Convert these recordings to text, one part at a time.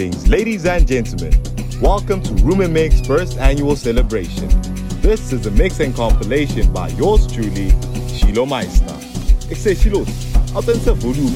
Greetings, ladies and gentlemen. Welcome to Room and Mix first annual celebration. This is a mix and compilation by yours truly, Shiloh Meister. Say Shiloh, altijd een volume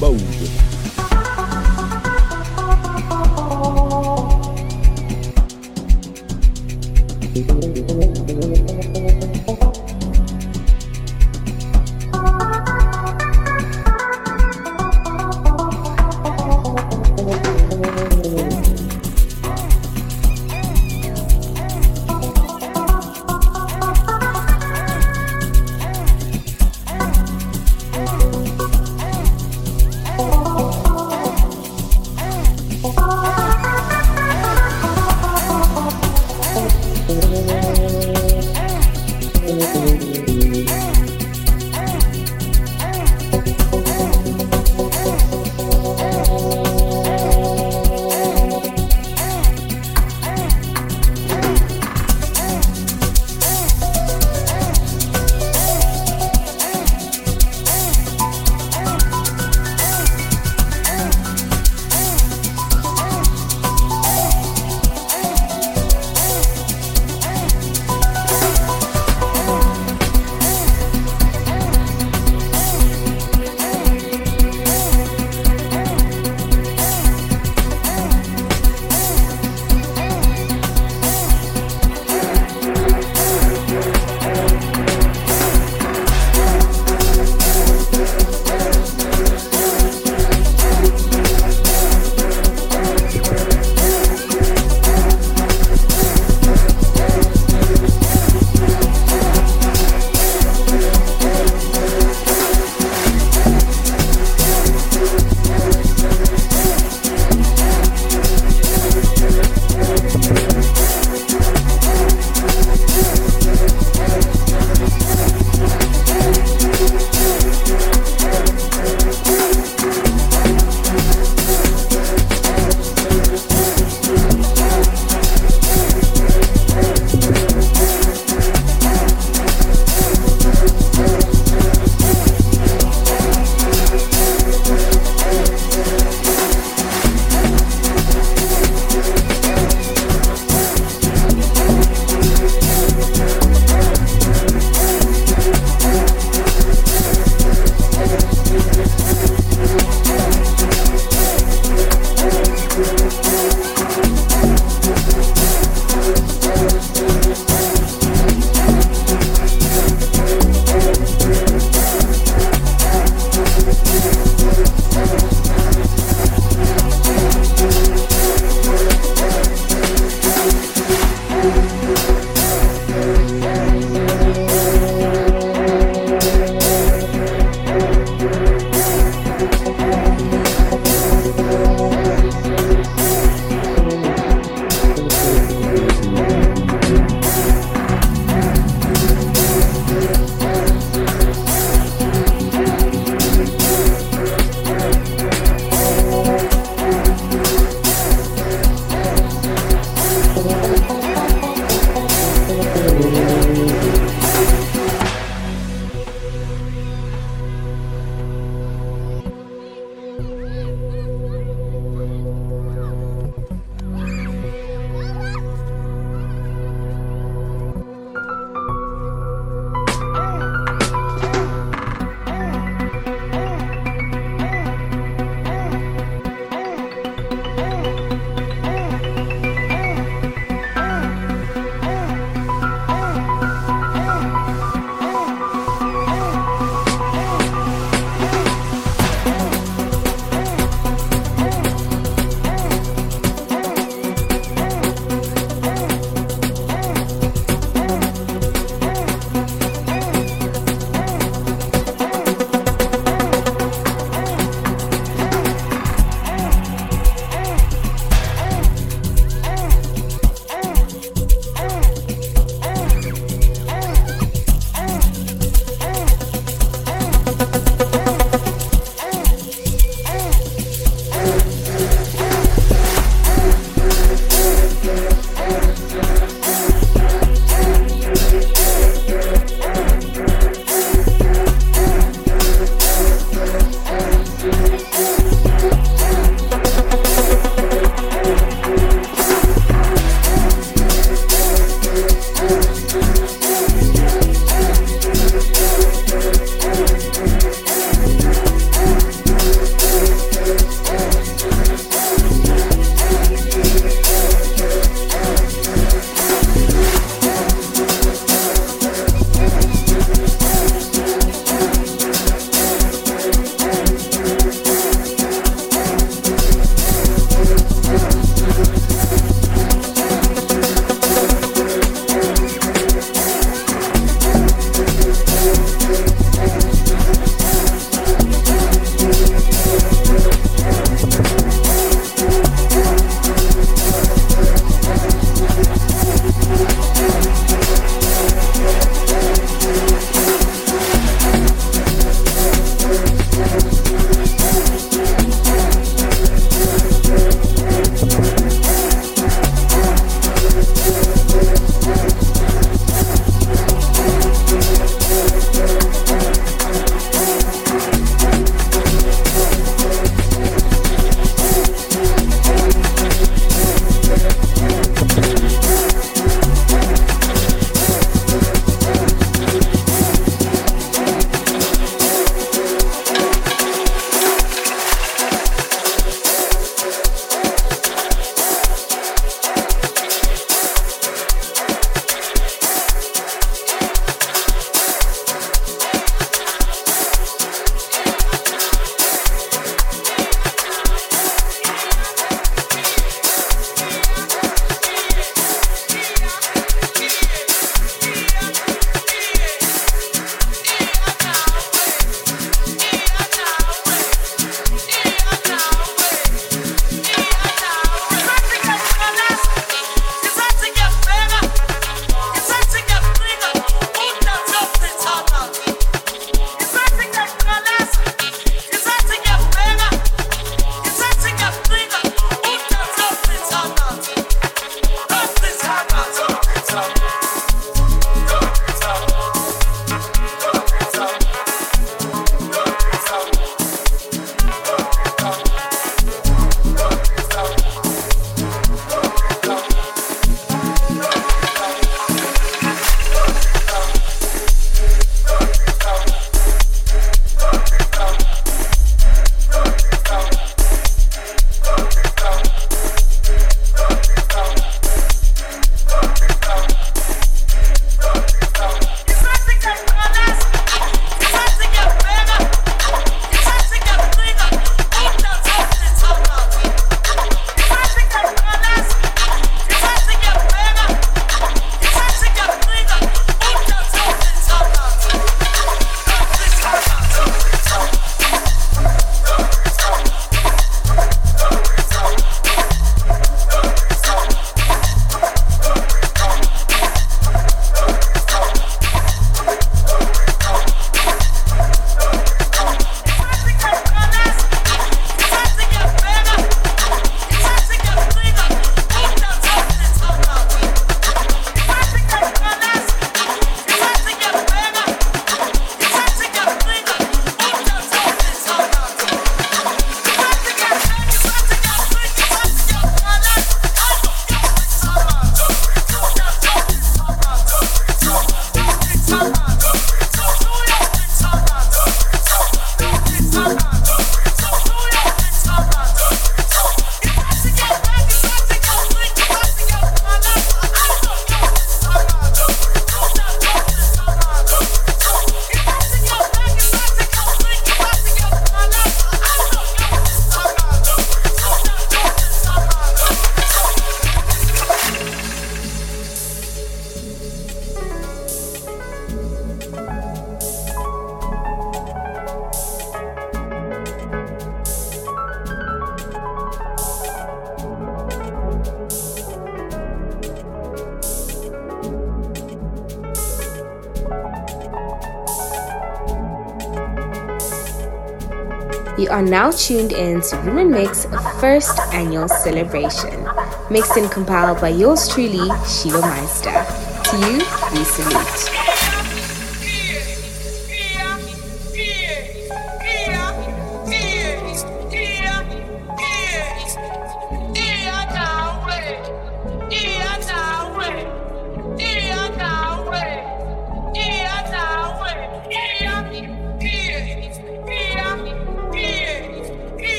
are now tuned in to Room and Mix first annual celebration, mixed and compiled by yours truly, Sheila Meister. To you, we salute.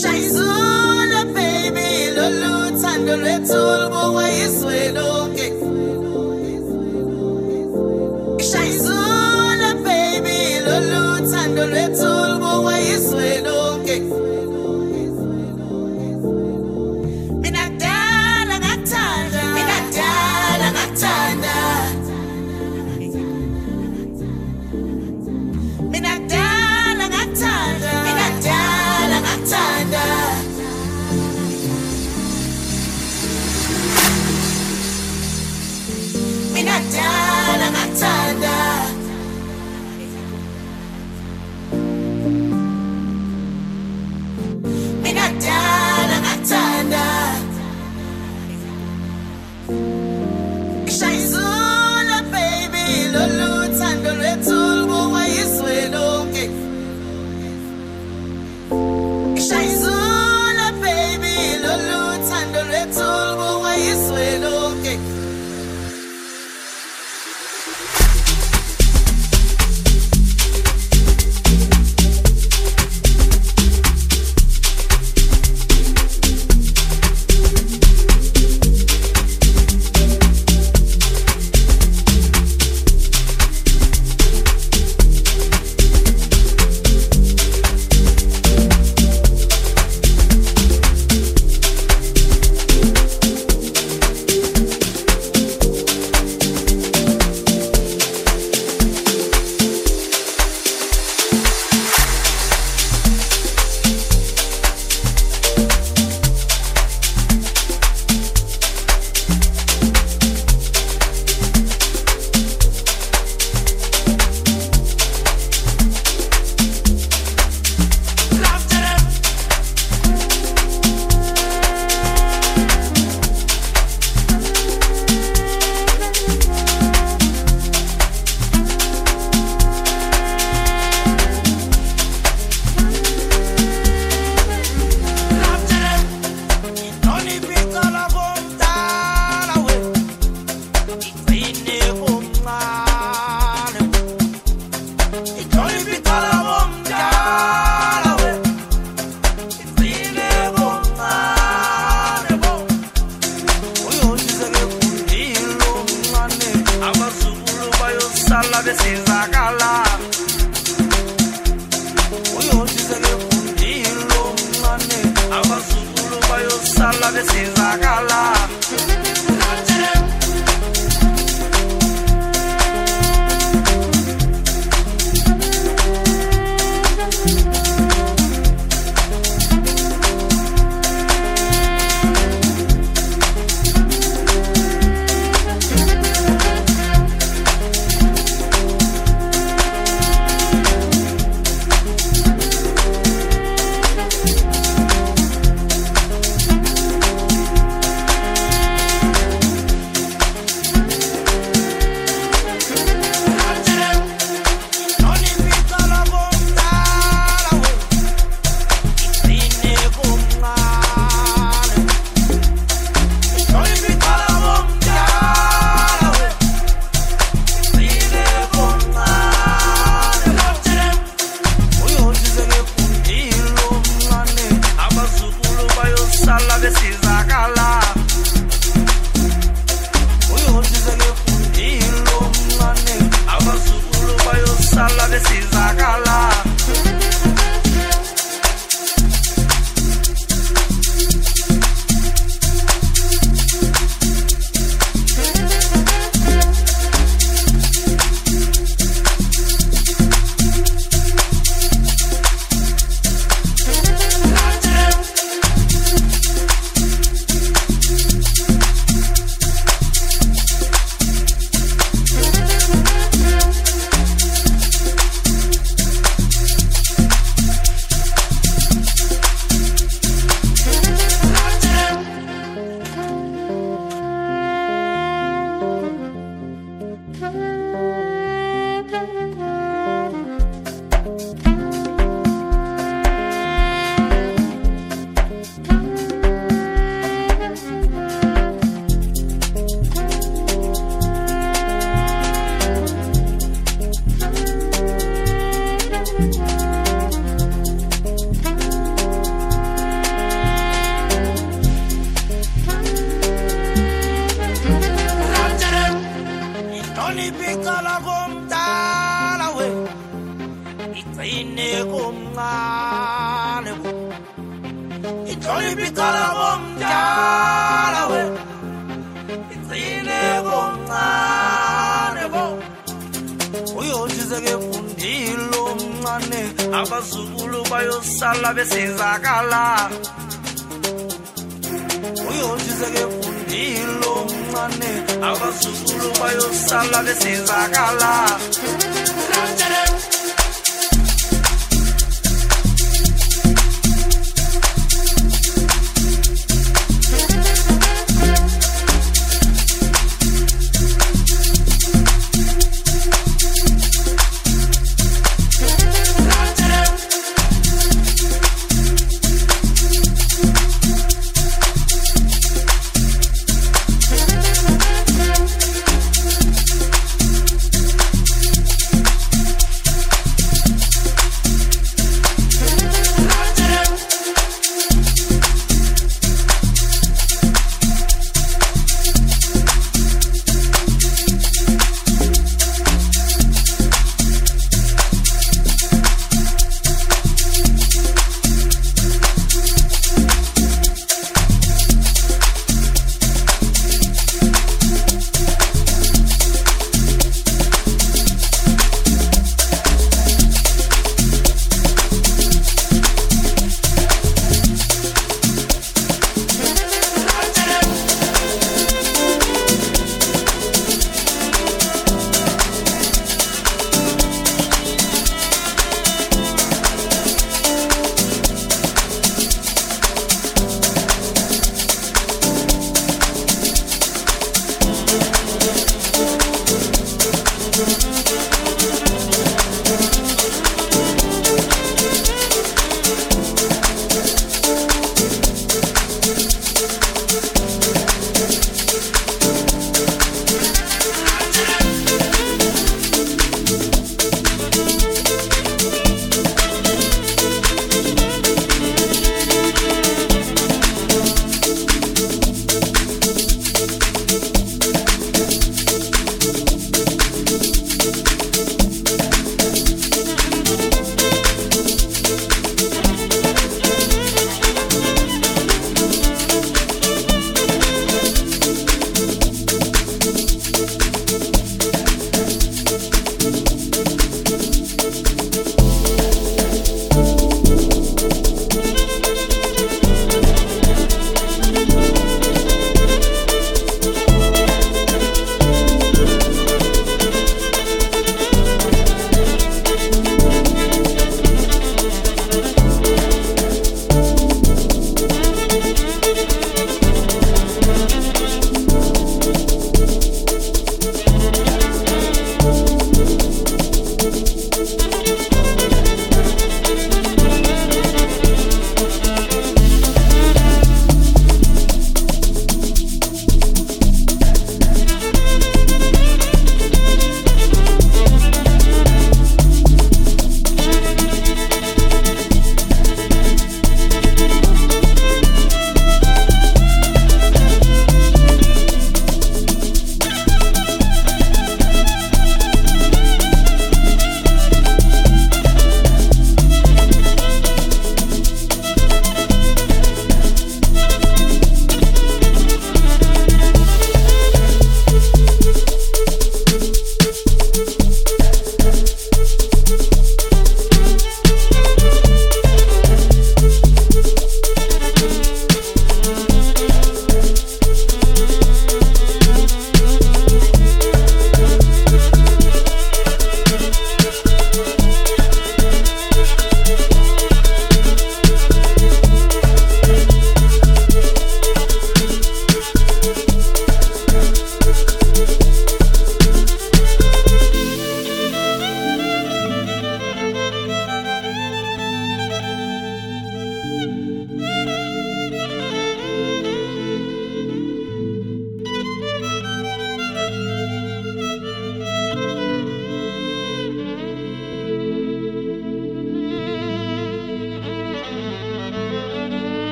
shayisa baby, baby loluthando lwethu lubukwayiswe lonke shayisa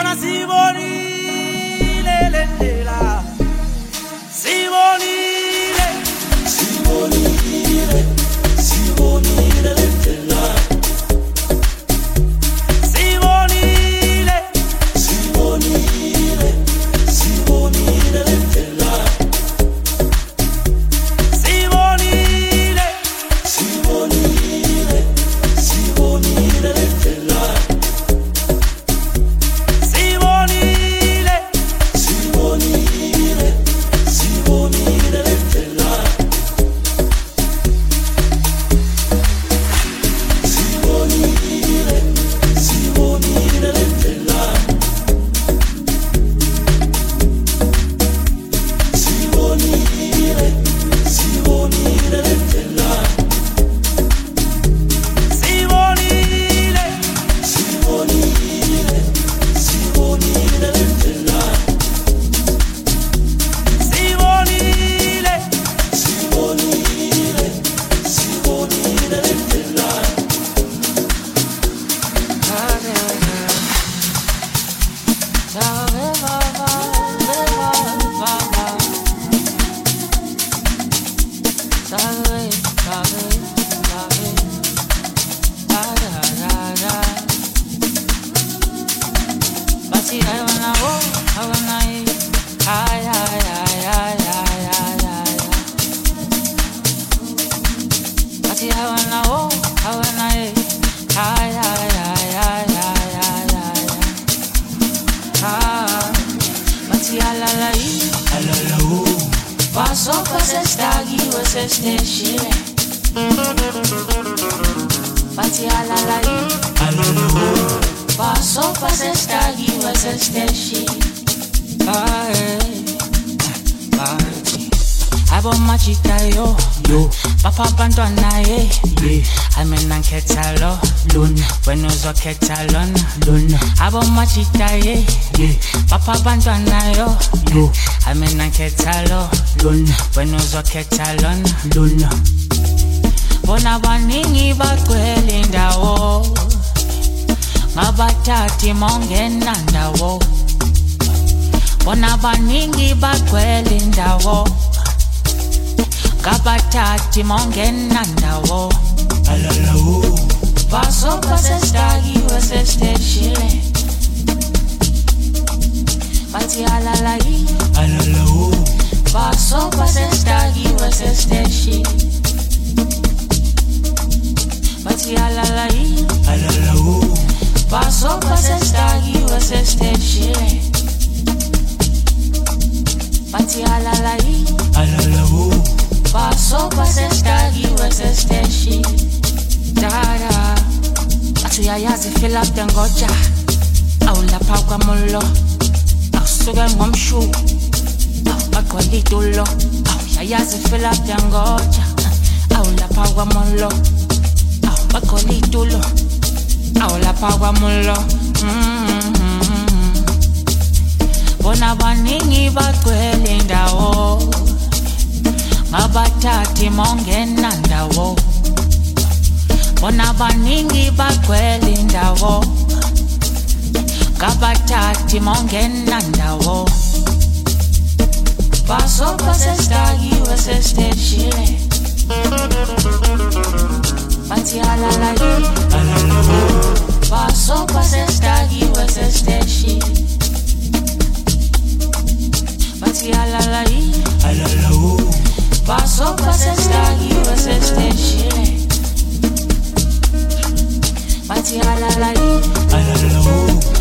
Kana siboni yo bapha abantwana ye amina nkhetha lo. Lona wena uzokhetha lona abomajita ye ye bapha abantwana yo. Amina nkhetha lo. Lona wena uzokhetha lona bona baningi bagcwele indawo ngabathathi mongena ndawo. Bona baningi bagcwele indawo ngabathathi mongena ndawo. Alalawo basopa sesidakiwe sesiteshile bathi alalayi alalawo basopa sesidakiwe sesiteshile bathi alalayi alalawo basopa sesidakiwe sesiteshile bathi alalayi alalawo basopa sesidakiwe sesiteshile dada. Bathi uyayazi fill up dengoja awulapha kwamulo awusuke ngomshuku awubagqwala itulo awuyayazi fill up dengoja awulapha kwamulo awubagqwala itulo awulapha kwamulo Mhm. bona baningi bagcwele indawo abathathi ndawo, bona baningi bagwela indawo kabathathi mongenandawo basoka sesidakiwe sesiteshile bathi alalali. Basoka sesidakiwe sesiteshile bathi alalali. alalawo Paso pasa esta US station. Mati ala la la la la